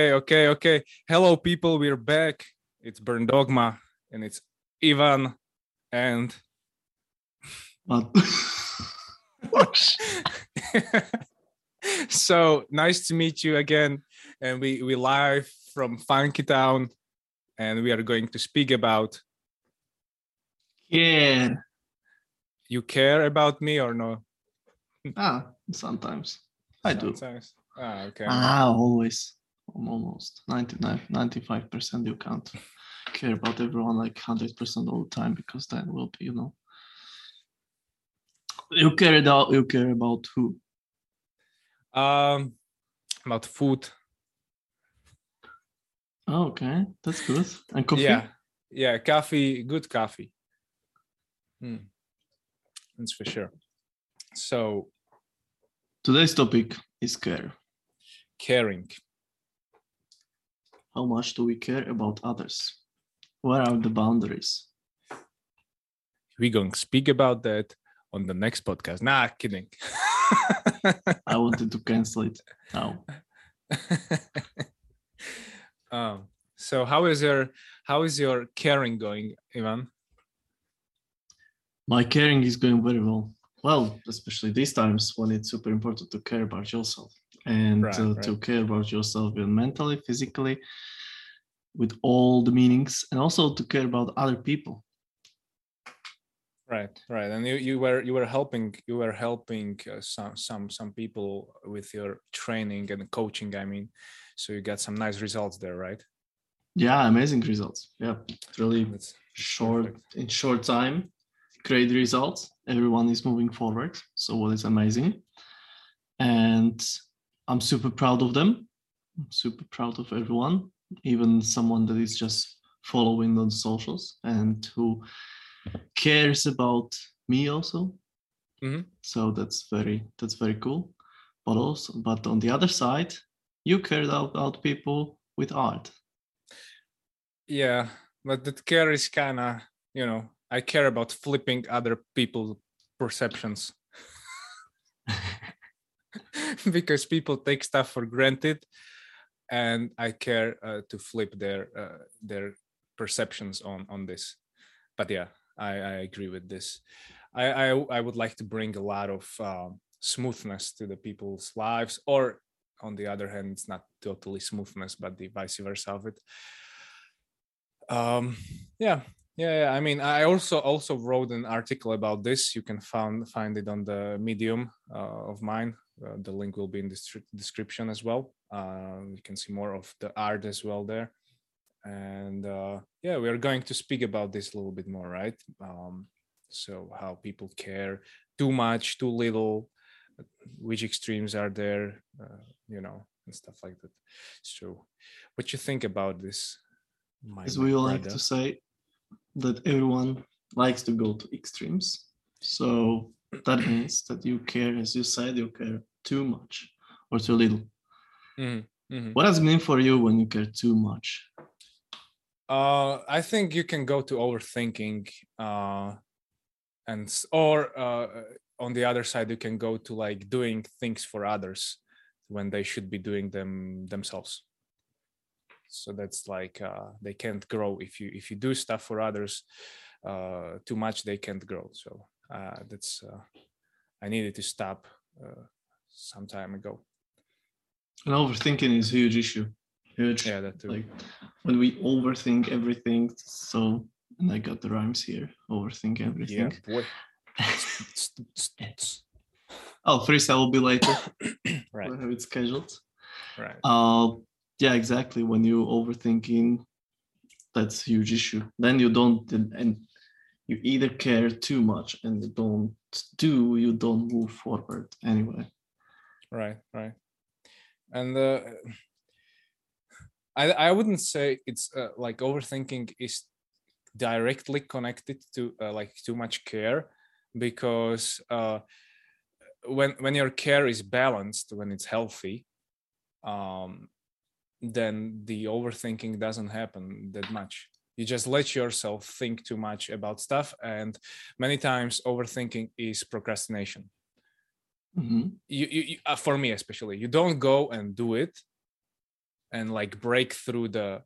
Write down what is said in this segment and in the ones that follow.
Okay, okay, okay. Hello, people. We're back. It's Burn Dogma, and it's Ivan and. But so nice to meet you again, and we we live from Funky Town, and we are going to speak about. yeah, You care about me or no? ah, sometimes I do. Sometimes. Ah, okay. Ah, always, almost 99, 95 percent. You can't care about everyone like hundred percent all the time because then will be, you know, you care about you care about who. Um, about food. Oh, okay, that's good. And coffee. Yeah, yeah, coffee, good coffee. Hmm. That's for sure. So Today's topic is care. caring. How much do we care about others? Where are the boundaries? We're going to speak about that on the next podcast. Nah, kidding. I wanted to cancel it now. um, so how is your how is your caring going, Ivan? My caring is going very well. Well, especially these times when it's super important to care about yourself and Right, uh, right. to care about yourself mentally, physically, with all the meanings, and also to care about other people. Right, right. And you, you were you were helping you were helping uh, some some some people with your training and coaching. I mean, so you got some nice results there, right? Yeah, amazing results. Yeah, it's really That's short perfect. in short time, great results. Everyone is moving forward, so what is amazing, and I'm super proud of them. I'm super proud of everyone, even someone that is just following on socials and who cares about me also. Mhm. So that's very that's very cool. But also, but on the other side, you care about people with art. Yeah, but that care is kind of you know I care about flipping other people's perceptions because people take stuff for granted, and I care uh, to flip their uh, their perceptions on on this. But yeah, I, I agree with this. I, I I would like to bring a lot of um, smoothness to the people's lives, or on the other hand, it's not totally smoothness, but the vice versa of it. Um, yeah, yeah, yeah. I mean, I also also wrote an article about this. You can find find it on the Medium uh, of mine. Uh, the link will be in the description as well. Uh, you can see more of the art as well there. And uh, yeah, we are going to speak about this a little bit more, right? Um, so how people care too much, too little, which extremes are there, uh, you know, and stuff like that. So, what you think about this? As we like to say, that everyone likes to go to extremes. So that means that you care, as you said, you care too much or too little. Mhm, mhm. What does it mean for you when you care too much? Uh, I think you can go to overthinking, uh, and or uh, on the other side, you can go to like doing things for others when they should be doing them themselves. So that's like uh, they can't grow if you if you do stuff for others uh, too much, they can't grow. So uh, that's uh, I needed to stop uh, some time ago. And overthinking is a huge issue. Huge. Yeah, that too. Like when we overthink everything. So, and I got the rhymes here. Overthink yeah, everything. boy. Oh, freestyle will be later. right, We'll have it scheduled. right. Uh, yeah, exactly. When you overthinking, that's a huge issue. Then you don't, and you either care too much and you don't do, you don't move forward anyway. right right and uh, i i wouldn't say it's uh, like overthinking is directly connected to uh, like too much care because uh when when your care is balanced when it's healthy um then the overthinking doesn't happen that much you just let yourself think too much about stuff and many times overthinking is procrastination. Mhm. you, you, you uh, for me especially you don't go and do it and like break through the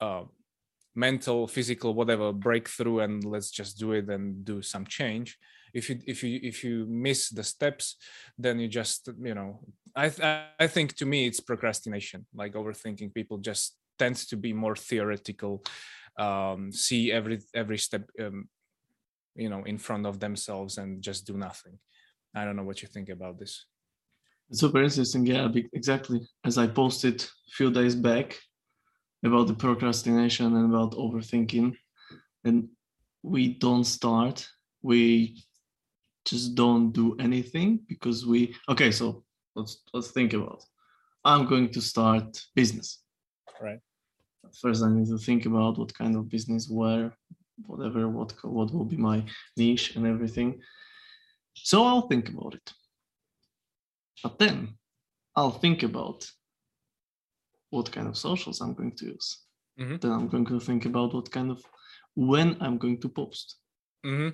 uh, mental physical whatever breakthrough and let's just do it and do some change. If you if you if you miss the steps then you just you know i i think to me it's procrastination. Like overthinking people just tends to be more theoretical um see every every step um, you know in front of themselves and just do nothing. I don't know what you think about this. It's super interesting yeah exactly. As i posted a few days back about the procrastination and about overthinking and we don't start we just don't do anything because we okay so let's let's think about i'm going to start business. Right first i need to think about what kind of business where whatever what what will be my niche and everything so i'll think about it but then i'll think about what kind of socials i'm going to use Mhm. then i'm going to think about what kind of when i'm going to post hmm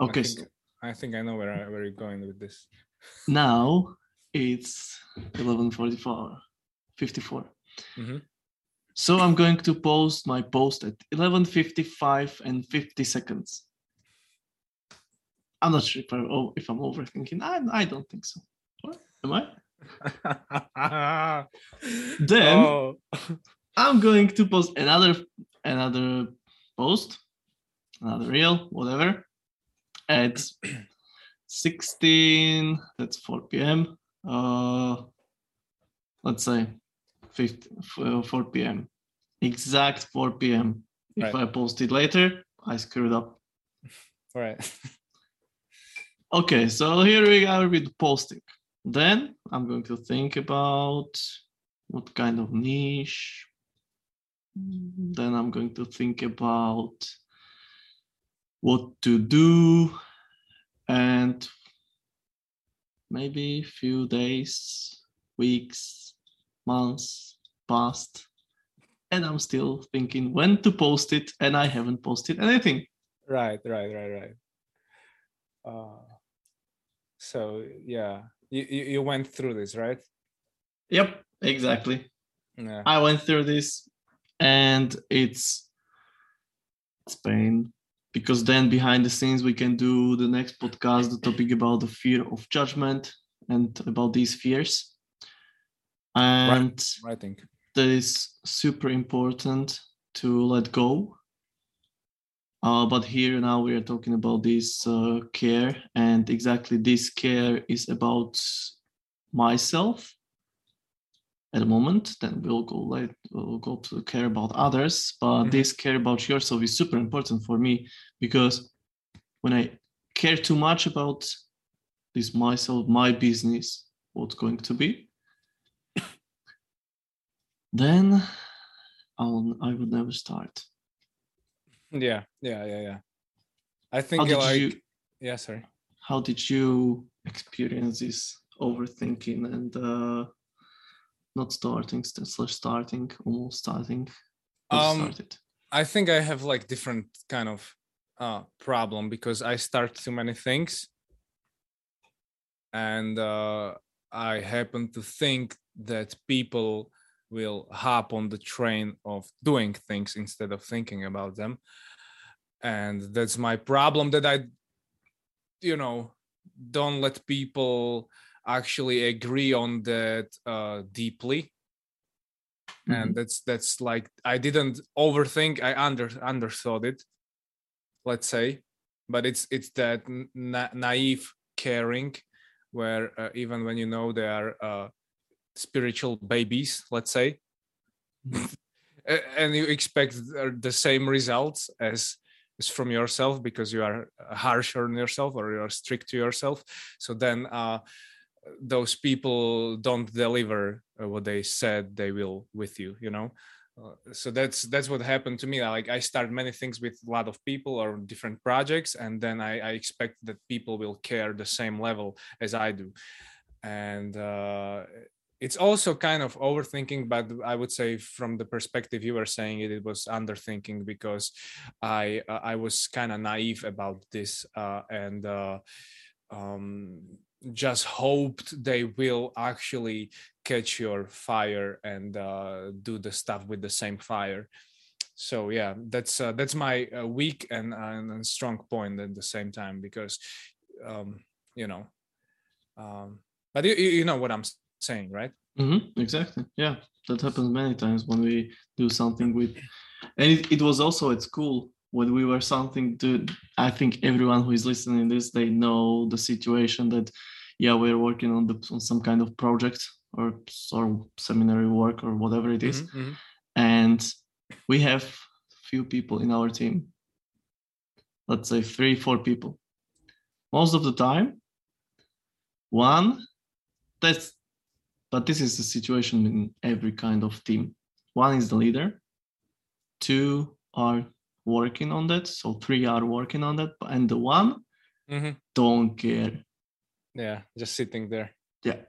okay I think, I think I know where I, where you're going with this. now it's 11:44 54 Mhm. So i'm going to post my post at 11:55 and 50 seconds. I'm not sure if, I, oh, if i'm overthinking. I, I don't think so. What? am i? Then- oh, i'm going to post another another post another reel whatever at 16 that's 4 p.m uh let's say 50, uh, 4 p.m exact 4 p.m if Right. i post it later i screwed up. Right. okay so here we are with posting. Then i'm going to think about what kind of niche. Then i'm going to think about what to do and maybe a few days weeks months past and i'm still thinking when to post it and i haven't posted anything. Right right right right. Uh so yeah you, you you went through this right? Yep exactly. Yeah. I went through this and it's it's pain because then behind the scenes we can do the next podcast the topic about the fear of judgment and about these fears. And i think that is super important to let go uh, but here now we are talking about this uh, care and exactly this care is about myself at the moment then we'll go like we'll go to care about others but Mhm. this care about yourself is super important for me because when i care too much about this myself my business what's going to be then i'll i would never start. Yeah yeah yeah yeah. I think how like you yeah sorry. how did you experience this overthinking and uh not starting st- slash starting almost starting? Um, started? I think I have like different kind of uh problem because I start too many things. And uh I happen to think that people will hop on the train of doing things instead of thinking about them. And that's my problem that I you know don't let people actually agree on that uh deeply. And that's that's like i didn't overthink i under underthought it let's say. But it's it's that na- naive caring where uh, even when you know they are uh, spiritual babies let's say. And you expect the same results as as from yourself because you are harsh on yourself or you are strict to yourself. So then uh those people don't deliver uh, what they said they will with you you know? Uh, so that's that's what happened to me. Like i start many things with a lot of people or different projects and then i, I expect that people will care the same level as i do. And uh, it's also kind of overthinking but i would say from the perspective you were saying it it was underthinking because i i was kind of naive about this uh, and uh, um just hoped they will actually catch your fire and uh, do the stuff with the same fire. So yeah that's uh, that's my uh, weak and, and strong point at the same time because um, you know um, but you, you know what i'm saying right mm-hmm, exactly yeah that happens many times when we do something with and it, it was also at school when we were something to i think everyone who is listening this they know the situation that yeah we're working on the on some kind of project or or seminary work or whatever it is. Mm-hmm, mm-hmm. and we have few people in our team let's say three four people most of the time one that's but this is the situation in every kind of team. One is the leader. Two are working on that. So three are working on that. And the one mm-hmm. don't care. Yeah just sitting there. Yeah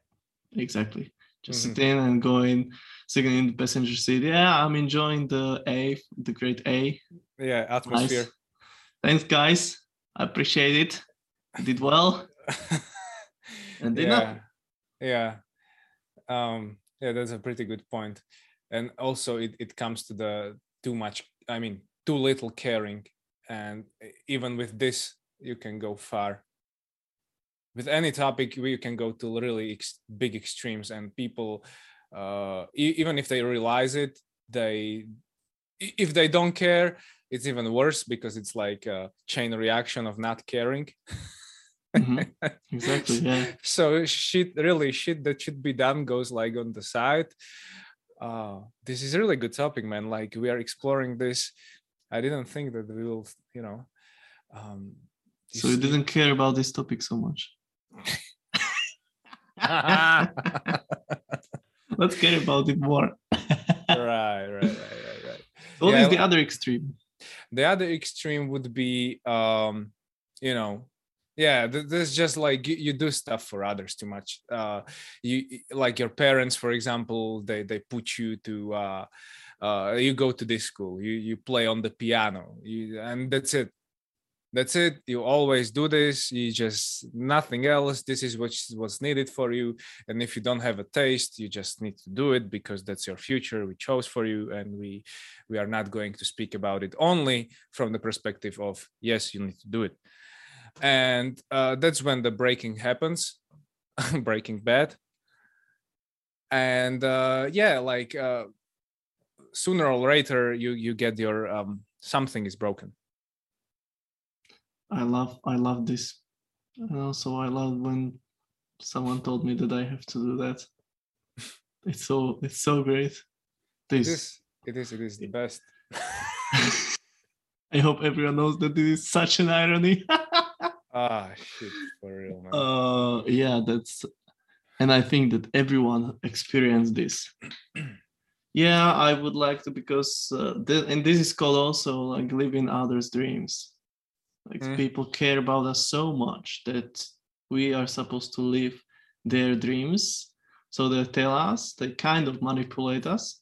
exactly. Just mm-hmm. sitting and going sitting in the passenger seat. Yeah i'm enjoying the a the great a. Yeah atmosphere. Nice. thanks guys. I appreciate it. Did well. And yeah. not yeah um yeah that's a pretty good point. And also it, it comes to the too much i mean too little caring. And even with this you can go far. With any topic you can go to really ex- big extremes and people uh, e- even if they realize it they if they don't care it's even worse because it's like a chain reaction of not caring mm-hmm. exactly yeah so shit really shit that should be done goes like on the side uh this is a really good topic man like we are exploring this i didn't think that we will you know um so you didn't care about this topic so much Let's care about it more. right, right, right, right, right. What yeah, is the other extreme? The other extreme would be, um, you know, yeah, this is just like you, do stuff for others too much. Uh, you like your parents, for example, they they put you to. Uh, uh, you go to this school, you you play on the piano, you, and that's it. That's it. You always do this. You just nothing else. This is what's what's needed for you. And if you don't have a taste you just need to do it because that's your future. We chose for you and we we are not going to speak about it only from the perspective of yes you need to do it and uh, that's when the breaking happens breaking bad and uh, yeah like uh, sooner or later you you get your um, something is broken I love I love this. And also I love when someone told me that I have to do that. It's so it's so great. This it is it is it is the best. I hope everyone knows that this is such an irony. Ah shit for real man. Uh yeah that's and I think that everyone experienced this. yeah, I would like to because uh, th- and this is called also like living others' dreams like mm. people care about us so much that we are supposed to live their dreams. So they tell us, they kind of manipulate us.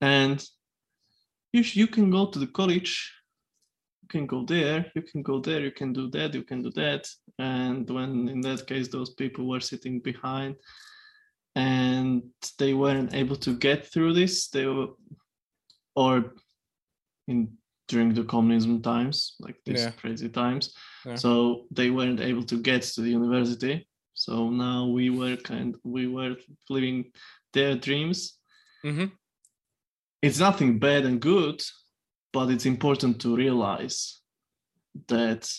And you, you can go to the college, you can go there, you can go there, you can do that, you can do that. And when in that case, those people were sitting behind and they weren't able to get through this, they were, or in during the communism times, like these yeah. crazy times. Yeah. So they weren't able to get to the university. So now we were kind we were living their dreams. Mm-hmm. It's nothing bad and good, but it's important to realize that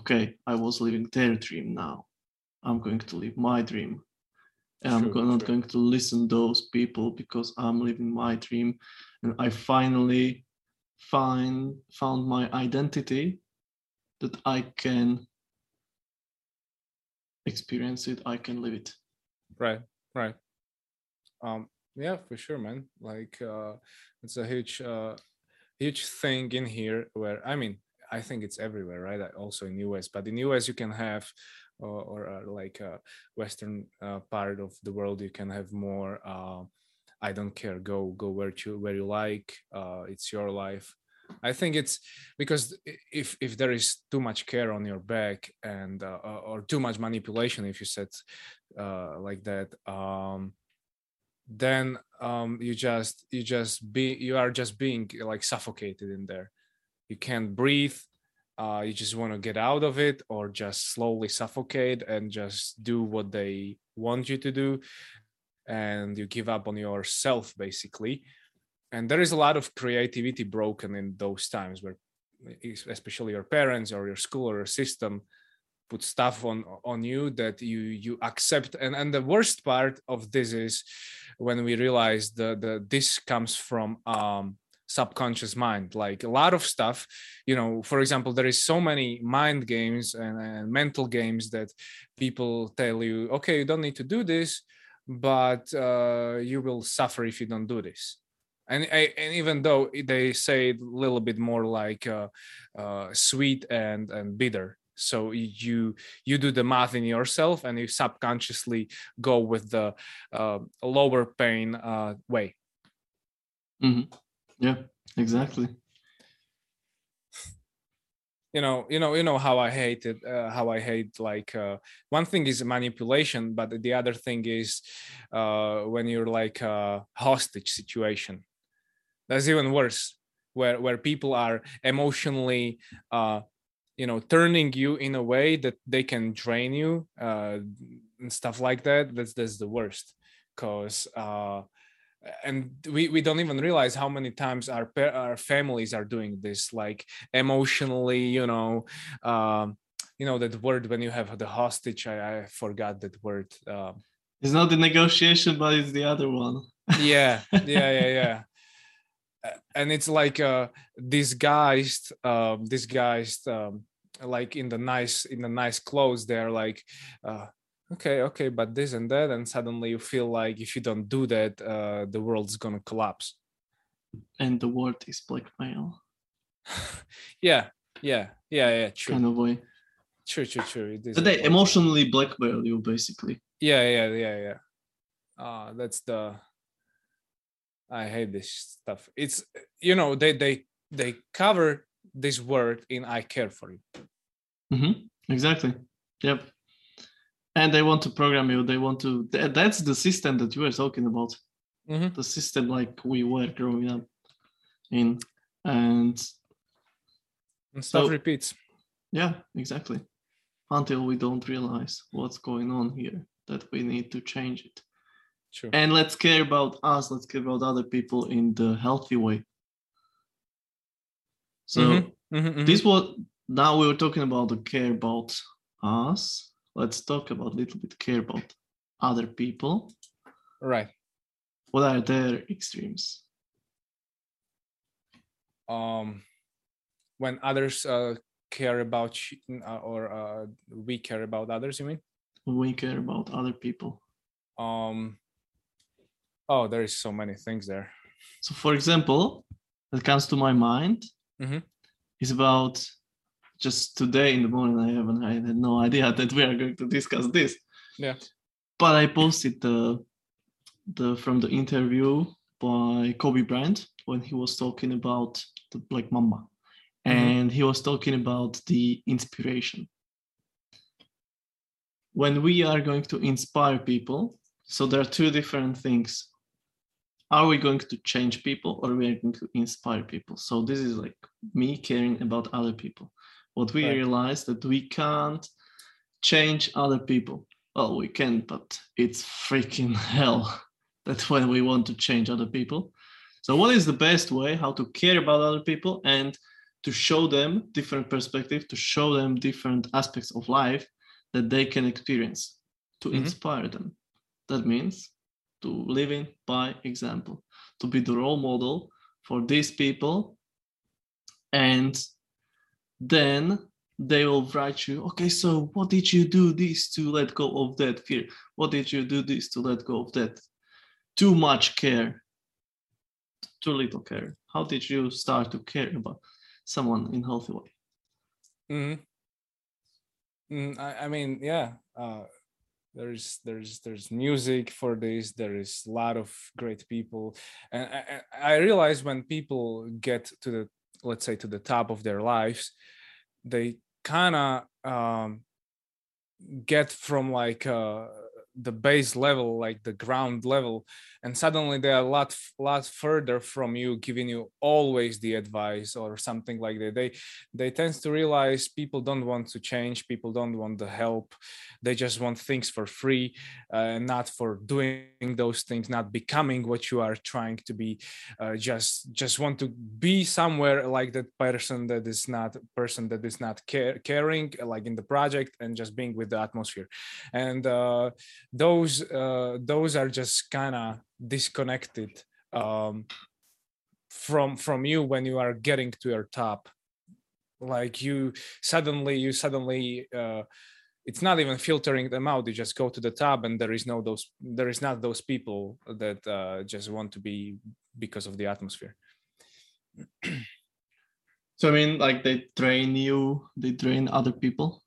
okay, I was living their dream now. I'm going to live my dream. And I'm not going to listen those people because I'm living my dream. And I finally find found my identity that I can experience it, I can live it. Right, right. Um, yeah, for sure, man. Like uh, it's a huge, uh, huge thing in here. Where I mean, I think it's everywhere, right? Also in US, but in US you can have, uh, or uh, like uh, Western uh, part of the world, you can have more. Uh, I don't care. Go go where you where you like. Uh, it's your life. I think it's because if if there is too much care on your back and uh, or too much manipulation, if you said like that, um, then um, you just you just be you are just being like suffocated in there. You can't breathe. Uh, you just want to get out of it or just slowly suffocate and just do what they want you to do and you give up on yourself basically and there is a lot of creativity broken in those times where especially your parents or your school or your system put stuff on on you that you you accept. And and the worst part of this is when we realize the the this comes from um subconscious mind like a lot of stuff you know for example there is so many mind games and, and mental games that people tell you okay you don't need to do this but uh, you will suffer if you don't do this. And and even though they say a little bit more like uh, uh, sweet and and bitter so you you do the math in yourself and you subconsciously go with the uh, lower pain uh, way. Mm-hmm. yeah exactly. You know you know you know how i hate it uh, how i hate like uh, one thing is manipulation but the other thing is uh, when you're like a hostage situation. That's even worse where where people are emotionally uh you know turning you in a way that they can drain you uh and stuff like that that's that's the worst. Because uh and we, we don't even realize how many times our our families are doing this like emotionally you know um you know that word when you have the hostage i, I forgot that word um, it's not the negotiation but it's the other one. Yeah yeah yeah yeah and it's like uh disguised um disguised um like in the nice in the nice clothes they're like uh okay okay but this and that and suddenly you feel like if you don't do that uh the world's gonna collapse. And the world is blackmail. Yeah yeah yeah yeah true. Kind of way. True true true it is but they emotionally blackmail you basically. Yeah yeah yeah yeah. Uh that's the I hate this stuff. It's you know they they they cover this word in "I care for you." Mm-hmm. Exactly. Yep. And they want to program you. They want to. That's the system that you were talking about. Mm-hmm. The system like we were growing up in, and, and stuff so, repeats. Yeah, exactly. Until we don't realize what's going on here, that we need to change it. Sure. And let's care about us, let's care about other people in the healthy way. So mm-hmm. Mm-hmm, mm-hmm. this was now we were talking about the care about us. Let's talk about a little bit care about other people. Right. What are their extremes? Um when others uh, care about uh, or uh, we care about others you mean we care about other people um Oh, there is so many things there. So, for example, that comes to my mind mm-hmm. is about just today in the morning. I haven't, I had no idea that we are going to discuss this. Yeah. But I posted the the from the interview by Kobe Bryant when he was talking about the Black Mamba, mm-hmm. and he was talking about the inspiration. When we are going to inspire people, so there are two different things are we going to change people or are we are going to inspire people? So this is like me caring about other people. What we right. realize that we can't change other people. Well we can but it's freaking hell that's when we want to change other people. So what is the best way? How to care about other people and to show them different perspective to show them different aspects of life that they can experience to mm-hmm. inspire them. That means to living by example, to be the role model for these people. And then they will write you, okay, so what did you do this to let go of that fear? What did you do this to let go of that? Too much care, too little care. How did you start to care about someone in healthy way? Mm-hmm. Mm, I, I mean, yeah. Uh, there's there's there's music for this there is a lot of great people. And i, I realize when people get to the let's say to the top of their lives they kind of um, get from like uh, the base level like the ground level and suddenly they're a lot lot further from you giving you always the advice or something like that. They they tend to realize people don't want to change people don't want the help. They just want things for free uh, not for doing those things not becoming what you are trying to be. Uh, just just want to be somewhere like that person that is not person that is not care, caring like in the project and just being with the atmosphere. And uh, those uh, those are just kind of disconnected um, from from you when you are getting to your top. Like you suddenly you suddenly uh, it's not even filtering them out you just go to the tab and there is no those there is not those people that uh, just want to be because of the atmosphere. So i mean like they train you they train other people?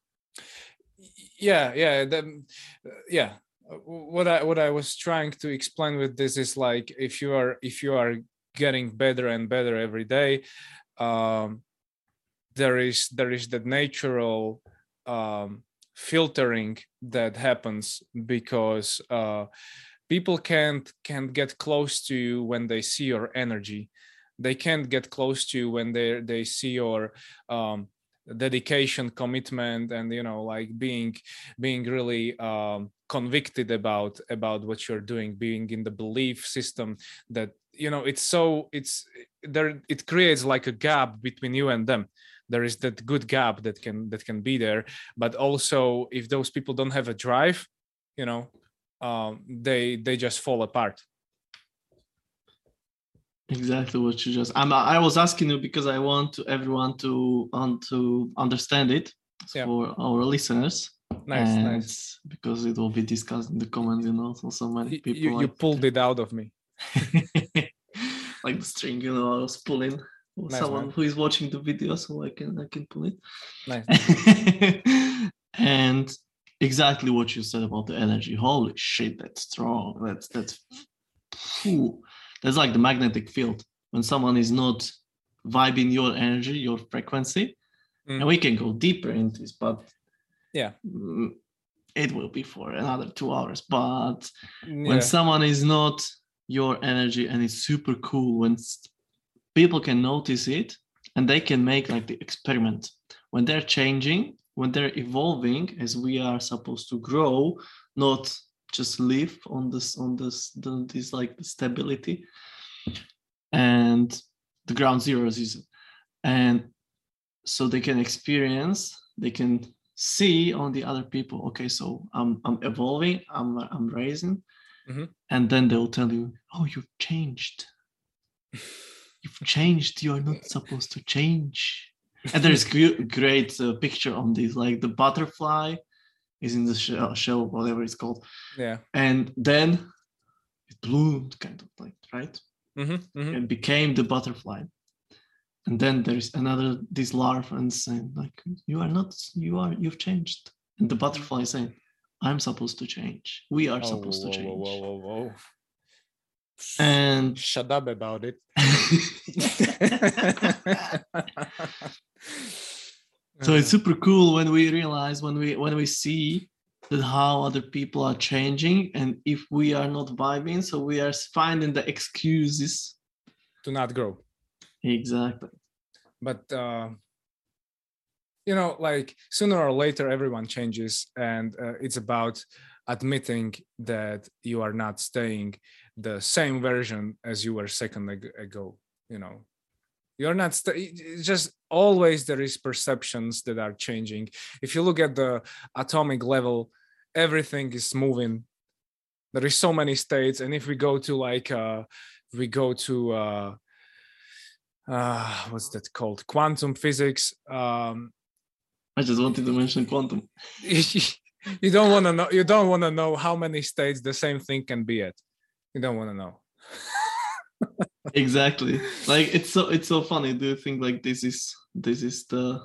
Yeah yeah the, yeah what I what I was trying to explain with this is like if you are if you are getting better and better every day, um, there is there is the natural um, filtering that happens because uh, people can't can't get close to you when they see your energy. They can't get close to you when they they see your um, dedication commitment and you know like being being really um, convicted about about what you're doing being in the belief system that you know it's so it's there it creates like a gap between you and them. There is that good gap that can that can be there but also if those people don't have a drive you know um, they they just fall apart exactly what you just I'm, i was asking you because i want to everyone to want to understand it yeah. for our listeners. Nice and nice. because it will be discussed in the comments you know so, so many people you, you pulled it out of me. Like the string you know i was pulling nice, someone man. who is watching the video so i can i can pull it. Nice. And exactly what you said about the energy. Holy shit that's strong. That's that's whew that's like the magnetic field when someone is not vibing your energy your frequency mm. and we can go deeper into this but yeah mm, it will be for another two hours but yeah. when someone is not your energy and it's super cool when people can notice it and they can make like the experiment when they're changing when they're evolving as we are supposed to grow not just live on this on this the, this like stability. And the ground zeros is and so they can experience they can see on the other people okay so i'm i'm evolving i'm i'm raising mm-hmm. and then they'll tell you oh you've changed. You've changed. You are not supposed to change. And there's great uh, picture on this like the butterfly is in the shell, shell, whatever it's called. Yeah. And then it bloomed, kind of like right, mm-hmm, mm-hmm. and became the butterfly. And then there's another this larva and saying like, "You are not. You are. You've changed." And the butterfly is saying, "I'm supposed to change. We are oh, supposed whoa, to change." Whoa, whoa, whoa, whoa. And shut up about it. so it's super cool when we realize when we when we see that how other people are changing and if we are not vibing so we are finding the excuses to not grow. Exactly. But uh you know like sooner or later everyone changes and uh, it's about admitting that you are not staying the same version as you were a second ago you know you're not st- just always there is perceptions that are changing. If you look at the atomic level everything is moving. There is so many states and if we go to like uh we go to uh uh what's that called? Quantum physics um i just wanted to mention quantum. You don't want to know you don't want to know how many states the same thing can be at. You don't want to know exactly like it's so it's so funny do you think like this is this is the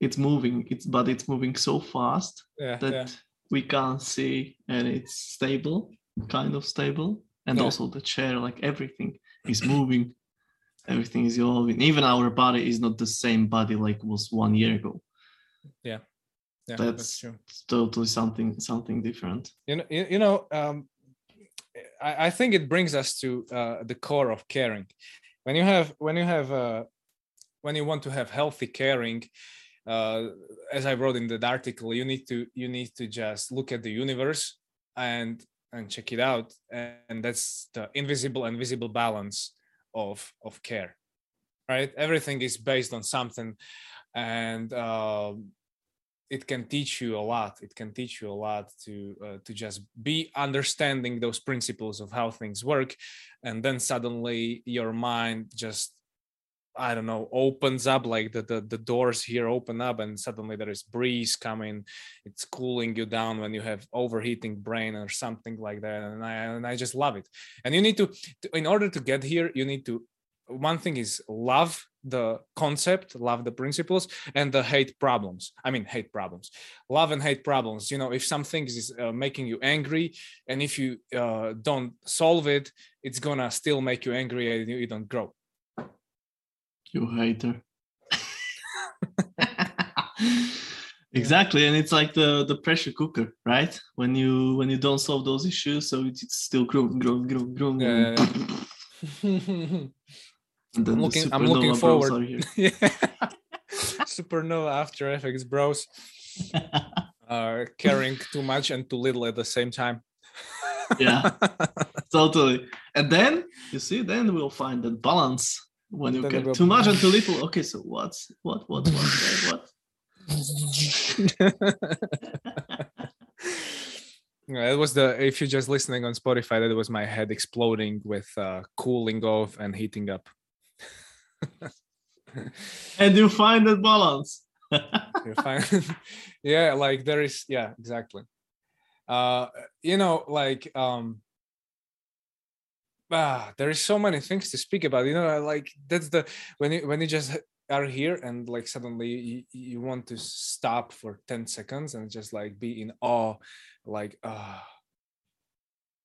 it's moving it's but it's moving so fast yeah, that yeah. we can't see and it's stable kind of stable and yeah. also the chair like everything is moving everything is evolving. Even our body is not the same body like was one year ago. Yeah, yeah, that's, true. totally something something different. You know, you, you know, um, I, think it brings us to uh, the core of caring. When you have when you have uh, when you want to have healthy caring, uh, as I wrote in that article, you need to you need to just look at the universe and and check it out, and that's the invisible and visible balance of of care, right? Everything is based on something, and uh, it can teach you a lot. It can teach you a lot to uh, to just be understanding those principles of how things work, and then suddenly your mind just I don't know, opens up like the, the the doors here open up and suddenly there is breeze coming. It's cooling you down when you have overheating brain or something like that. And I and I just love it. And you need to, to in order to get here, you need to one thing is love the concept, love the principles, and the hate problems. I mean, hate problems, love and hate problems. You know, if something is uh, making you angry, and if you uh, don't solve it, it's gonna still make you angry and you, you don't grow. You hater. exactly and it's like the the pressure cooker right when you when you don't solve those issues so it's still growing growing growing growing Yeah. and then I'm looking, I'm looking forward. yeah. Supernova After Effects bros are caring too much and too little at the same time. yeah totally and then you see then we'll find that balance when you get we'll- too much and too little okay so what's what what what what, Yeah, it was the if you're just listening on Spotify, that was my head exploding with uh, cooling off and heating up. and you find that balance you find, yeah, like there is, yeah, exactly. Uh, you know, like um, ah, there is so many things to speak about. You know, like that's the when you when you just are here and like suddenly you, you want to stop for 10 seconds and just like be in awe like ah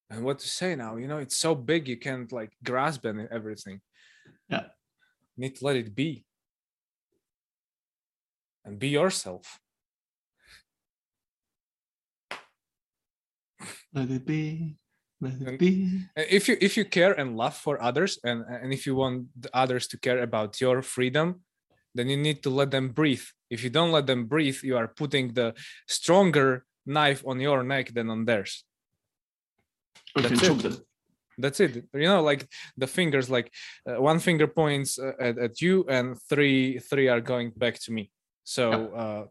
and what to say now you know it's so big you can't like grasp everything Yeah. Need to let it be. And be yourself. Let it be let it And- be. if you if you care and love for others and and if you want the others to care about your freedom then you need to let them breathe. If you don't let them breathe you are putting the stronger knife on your neck than on theirs. We can That's choke it. them that's it. You know like the fingers like uh, one finger points uh, at, at you and three three are going back to me. So uh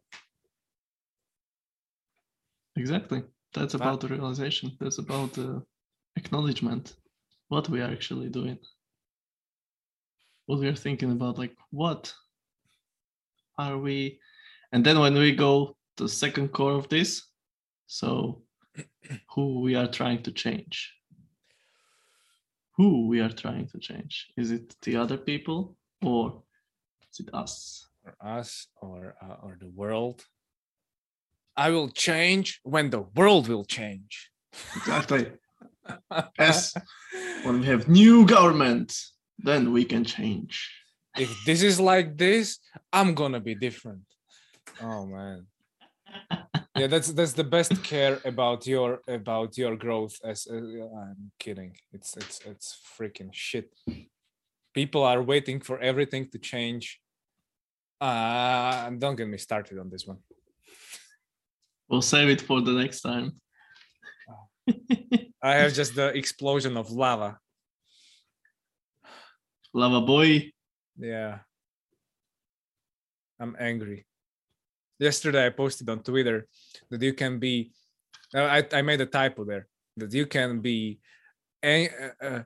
exactly. That's That- about the realization. That's about the acknowledgement what we are actually doing. What we are thinking about like what are we? And then when we go to the second core of this so who we are trying to change who we are trying to change. Is it the other people or is it us? Or us or uh, or the world? I will change when the world will change. Exactly. Yes when we have new government then we can change. If this is like this i'm gonna be different. Oh man yeah that's that's the best care about your about your growth as uh, i'm kidding. It's it's it's freaking shit. People are waiting for everything to change. Uh don't get me started on this one. We'll save it for the next time. I have just the explosion of lava. Lava boy. Yeah. I'm angry. Yesterday I posted on Twitter that you can be uh, I, I made a typo there that you can be uh, uh,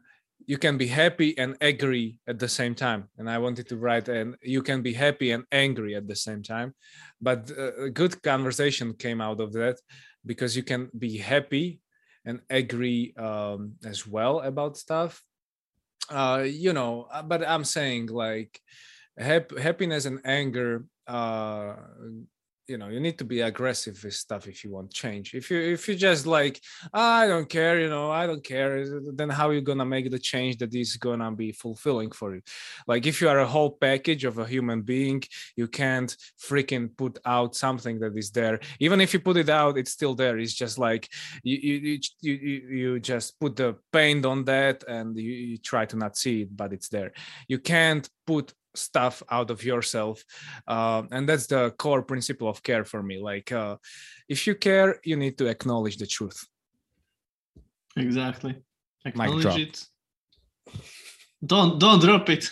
you can be happy and angry at the same time. And i wanted to write and you can be happy and angry at the same time. But uh, a good conversation came out of that because you can be happy and agree um, as well about stuff. Uh you know uh, but i'm saying like hap- happiness and anger uh you know you need to be aggressive with stuff if you want change. If you if you just like "Ah, i don't care you know i don't care then how are you gonna make the change that is gonna be fulfilling for you? Like if you are a whole package of a human being you can't freaking put out something that is there. Even if you put it out it's still there. It's just like you you you, you, you just put the paint on that and you, you try to not see it but it's there. You can't put stuff out of yourself uh, and that's the core principle of care for me like uh, if you care you need to acknowledge the truth Exactly. Acknowledge it. Don't don't drop it.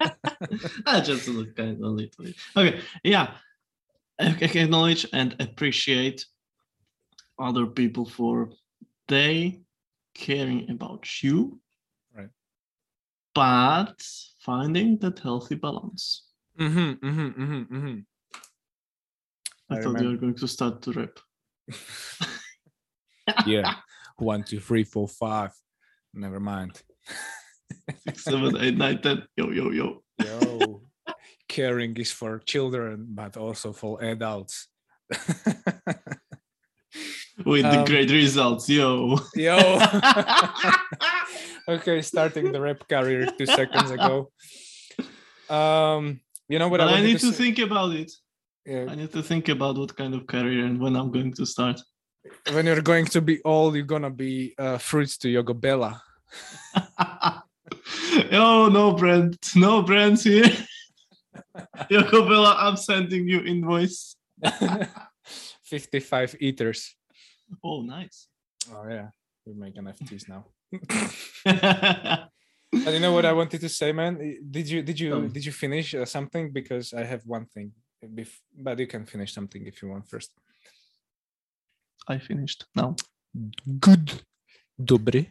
I just look kind of a little bit. Okay, yeah. Ac- ac- Acknowledge and appreciate other people for they caring about you. Right. But finding that healthy balance. hmm hmm hmm hmm I, I thought you were going to start to rip. yeah one two three four five never mind Six, seven, eight, nine, ten. Yo, yo, yo. yo caring is for children but also for adults With the Um, great results, yo. yo okay starting the rap career two seconds ago um you know what i, I need to say? think about it. Yeah, I need to think about what kind of career and when I'm going to start. when you're going to be old you're gonna be uh, fruits to yogo bella oh no brand, no brands here. Jacobella, I'm sending you invoice. 55 eaters Oh, nice. oh yeah we make nfts now And you know what I wanted to say, man? Did you did you Tell did you finish uh, something? Because I have one thing, bef- but you can finish something if you want first. I finished now. Good, dobre.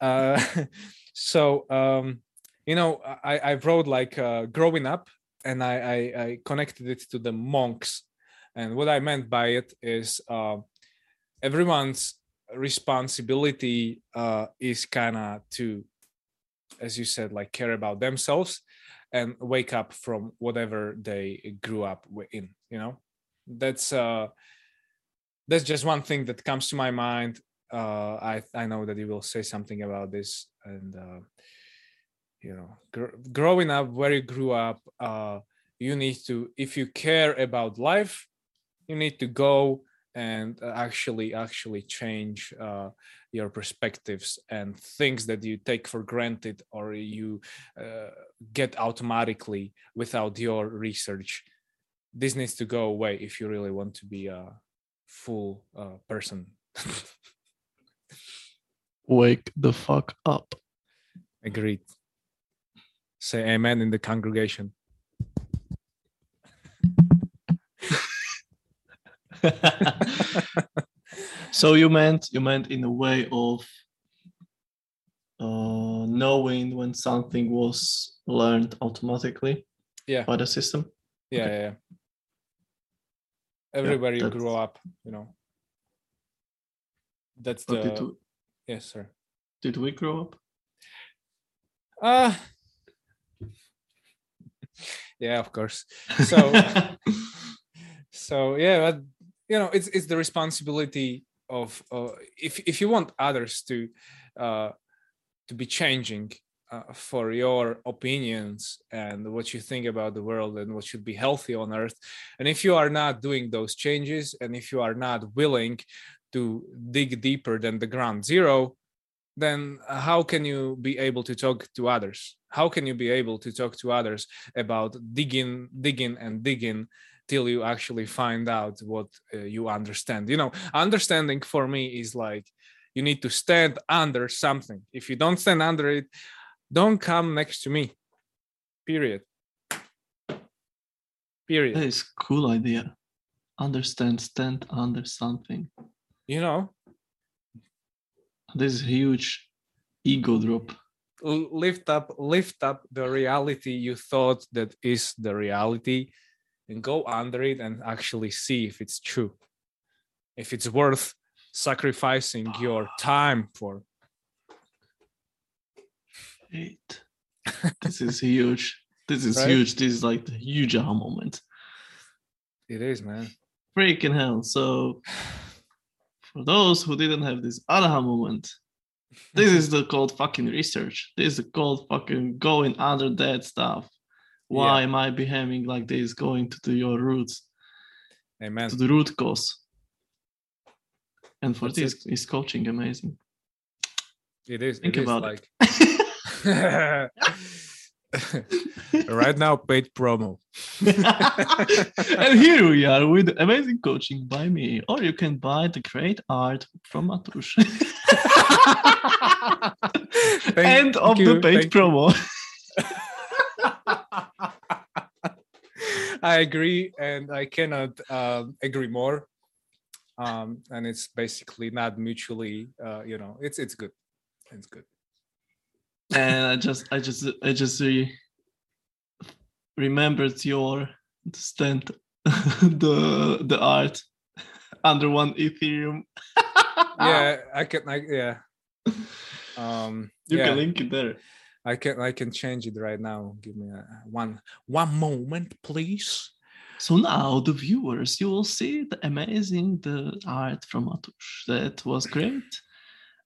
Uh, so um, you know, I I wrote like uh, growing up, and I, I I connected it to the monks, and what I meant by it is uh, everyone's responsibility uh, is kind of to as you said, like care about themselves and wake up from whatever they grew up in. You know, that's uh, that's just one thing that comes to my mind. Uh, I I know that you will say something about this, and uh, you know, gr- growing up where you grew up, uh, you need to if you care about life, you need to go and uh, actually actually change uh, your perspectives and things that you take for granted or you uh, get automatically without your research. This needs to go away if you really want to be a full uh, person. Wake the fuck up. agreed. Say amen in the congregation so you meant you meant in a way of uh, knowing when something was learned automatically yeah by the system. yeah Okay. yeah, yeah. everywhere you that's- grow up you know that's But did, the we- yes sir did we grow up? uh yeah of course so so yeah but you know it's it's the responsibility of uh, if if you want others to uh to be changing uh, for your opinions and what you think about the world and what should be healthy on earth and if you are not doing those changes and if you are not willing to dig deeper than the ground zero then how can you be able to talk to others? How can you be able to talk to others about digging digging and digging till you actually find out what uh, you understand? You know understanding for me is like you need to stand under something. If you don't stand under it don't come next to me. Period. Period. Is cool idea. Understand, stand under something. you know This huge ego drop. lift up lift up the reality you thought that is the reality and go under it and actually see if it's true if it's worth sacrificing your time for Wait. this is huge. This is Right? huge. This is like the huge aha moment. It is, man. Freaking hell. So for those who didn't have this aha moment, this is the called fucking research. This is the called fucking going under that stuff. Why Yeah. am I behaving like this? Going to the, your roots, Amen. to the root cause. And for That's this is coaching amazing. It is. Think it is about like it. right now paid promo. and here we are with amazing coaching by me, or you can buy the great art from. Thank End of you, the paid promo. I agree, and I cannot um, agree more. Um, and it's basically not mutually, uh, you know, it's it's good. It's good. And I just, I just, I just re- remembered your stand, the the art under one Ethereum. Yeah, I can. I, yeah. Um, you yeah, can link it there. I can. I can change it right now. Give me a, one one moment, please. So now the viewers, you will see the amazing the art from Atush. That was great.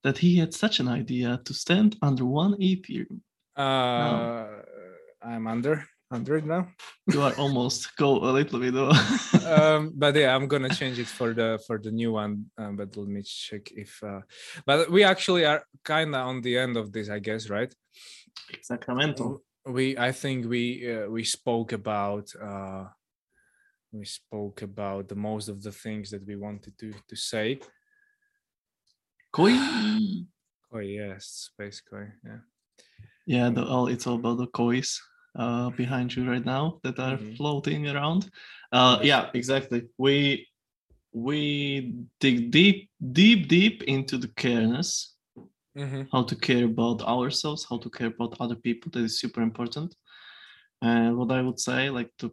That he had such an idea to stand under one Ethereum. Uh, I'm under under it now. You are almost go a little bit. um but yeah i'm gonna change it for the for the new one um, but let me check if uh but we actually are kind of on the end of this i guess right Sacramento. we i think we uh, we spoke about uh we spoke about the most of the things that we wanted to to say Koi. oh yes space koi yeah Yeah, the all it's all about the kois uh, behind you right now that are Mhm. floating around. Uh, yeah, exactly. We we dig deep, deep, deep into the careness, mm-hmm. how to care about ourselves, how to care about other people. That is super important. And what I would say, like to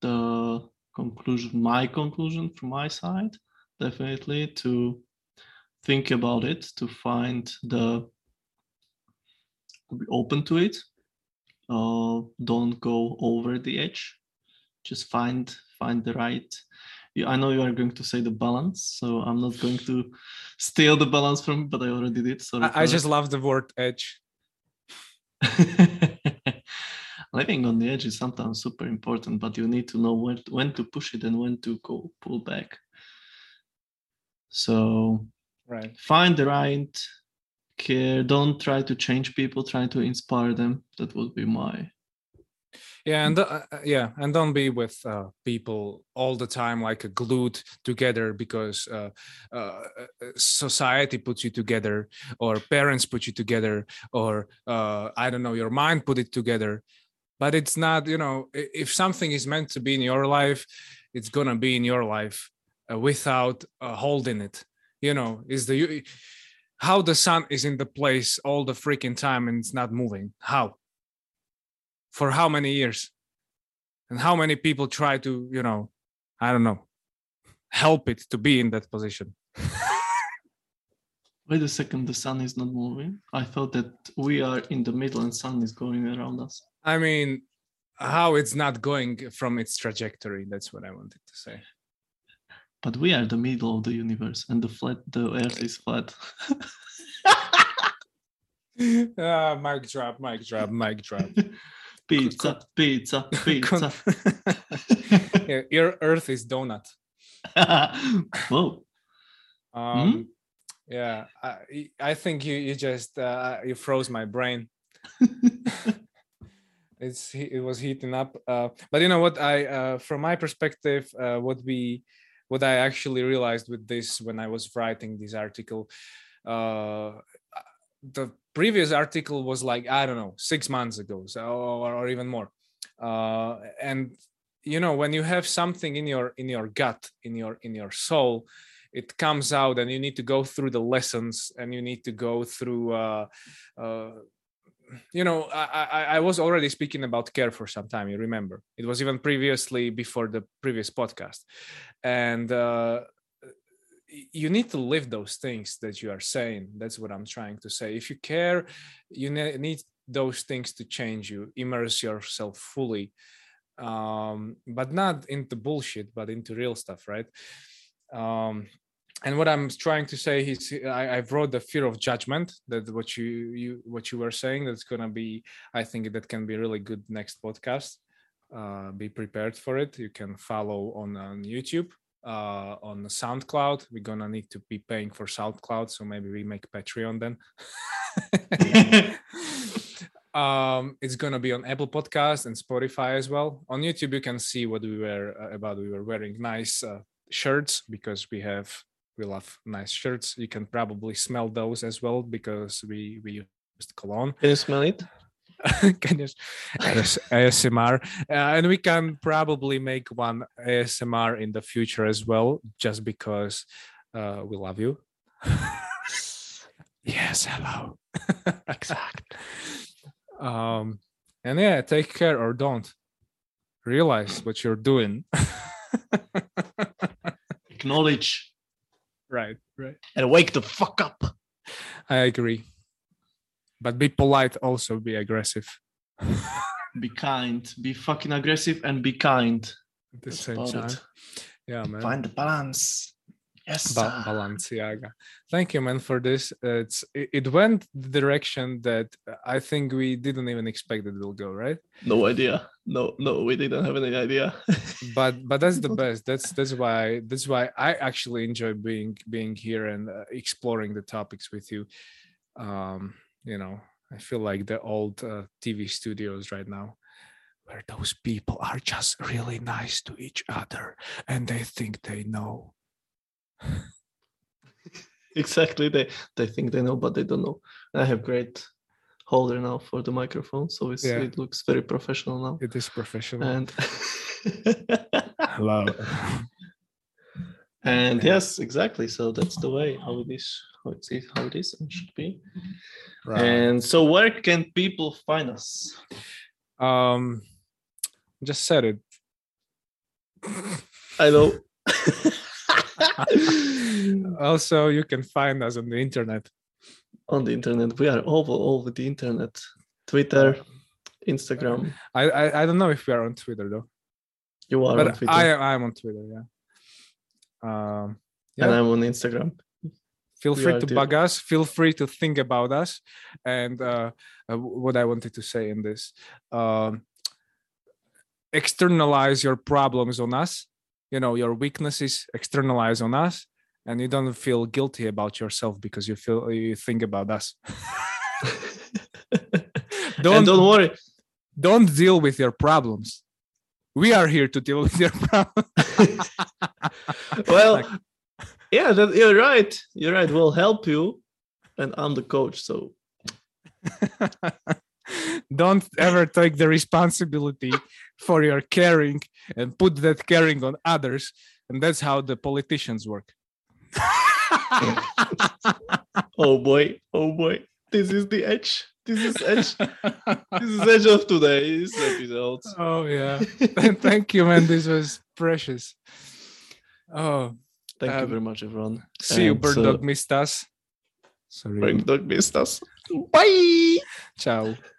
the conclusion, my conclusion from my side, definitely to think about it, to find the be open to it. Uh, don't go over the edge. Just find find the right. I know you are going to say the balance, so I'm not going to steal the balance from, but I already did. so I, I just love the word edge. Living on the edge is sometimes super important, but you need to know when when to push it and when to go pull back. So right find the right care. Don't try to change people. Try to inspire them. That would be my yeah and uh, uh, yeah and don't be with uh, people all the time like glued together because uh, uh, uh, society puts you together or parents put you together or uh, i don't know your mind put it together but it's not you know if something is meant to be in your life it's gonna be in your life uh, without uh, holding it you know is the how the sun is in the place all the freaking time and it's not moving. How? For how many years? And how many people try to you know i don't know help it to be in that position? Wait a second, the sun is not moving. I thought that we are in the middle and sun is going around us. i mean how it's not going from its trajectory that's what i wanted to say But we are the middle of the universe and the flat the earth is flat. ah, mic drop mic drop mic drop pizza, pizza, pizza. yeah, your earth is donut Whoa. um yeah i i think you you just uh you froze my brain it's it was heating up uh but you know what i uh from my perspective uh what we what i actually realized with this when i was writing this article uh the previous article was like i don't know six months ago so or, or even more. Uh and you know when you have something in your in your gut in your in your soul it comes out and you need to go through the lessons and you need to go through uh, uh, you know I, I i was already speaking about care for some time you remember. It was even previously before the previous podcast. And uh you need to live those things that you are saying. That's what i'm trying to say. If you care you ne- need those things to change you immerse yourself fully um, but not into bullshit, but into real stuff, right? Um, and what I'm trying to say is I, I wrote the fear of judgment that what you you what you were saying that's gonna be I think that can be really good next podcast. Uh, be prepared for it. You can follow on on YouTube, uh, on SoundCloud. We're gonna need to be paying for SoundCloud, so maybe we make Patreon then. um it's gonna be on apple podcast and spotify as well on youtube you can see what we were uh, about we were wearing nice uh, shirts because we have we love nice shirts. You can probably smell those as well because we we used cologne. Can you smell it? can you AS- asmr uh, and we can probably make one asmr in the future as well just because uh we love you. Yes hello. Exact. um and yeah take care or don't. Realize what you're doing. Acknowledge right right and wake the fuck up. i agree but be polite also be aggressive Be kind. Be fucking aggressive and be kind. at the That's same time it. yeah man Find the balance. Yes. ba- Balenciaga. Thank you, man, for this. It's it, it went the direction that I think we didn't even expect it will go, right? No idea. No, no, we didn't have any idea. But but that's the best. That's that's why that's why I actually enjoy being being here and uh, exploring the topics with you. Um, you know, I feel like the old uh, TV studios right now. Where those people are just really nice to each other and they think they know. exactly. They they think they know, but they don't know. I have great holder now for the microphone, so it's, Yeah. it looks very professional now. It is professional. And Hello. and Yeah. yes, exactly. So that's the way how it is, how it is, how it is and should be. Right. And so, where can people find us? Um, just said it. I know. also, you can find us on the internet. on the internet, we are all over the internet, Twitter, Instagram. I, I I don't know if we are on Twitter though, You are on Twitter, I I'm on Twitter. Yeah. Um. and Yeah. I'm on Instagram. Feel we free to the- bug us. Feel free to think about us, and uh, uh, what I wanted to say in this. Um, externalize your problems on us. You know your weaknesses. Externalize on us, and you don't feel guilty about yourself because you feel you think about us. Don't- don't worry, don't deal with your problems. We are here to deal with your problems. well, Like- yeah, that, you're right. You're right. We'll help you, and I'm the coach. So don't ever take the responsibility for your caring and put that caring on others. And that's how the politicians work. oh boy, oh boy, this is the edge. This is edge. this is edge of today's episode. oh, yeah. Thank you, man. This was precious. Oh, Thank you Um, very much, everyone. see you, bird uh, dog missed us. Sorry. Bird dog missed us. Bye. Ciao.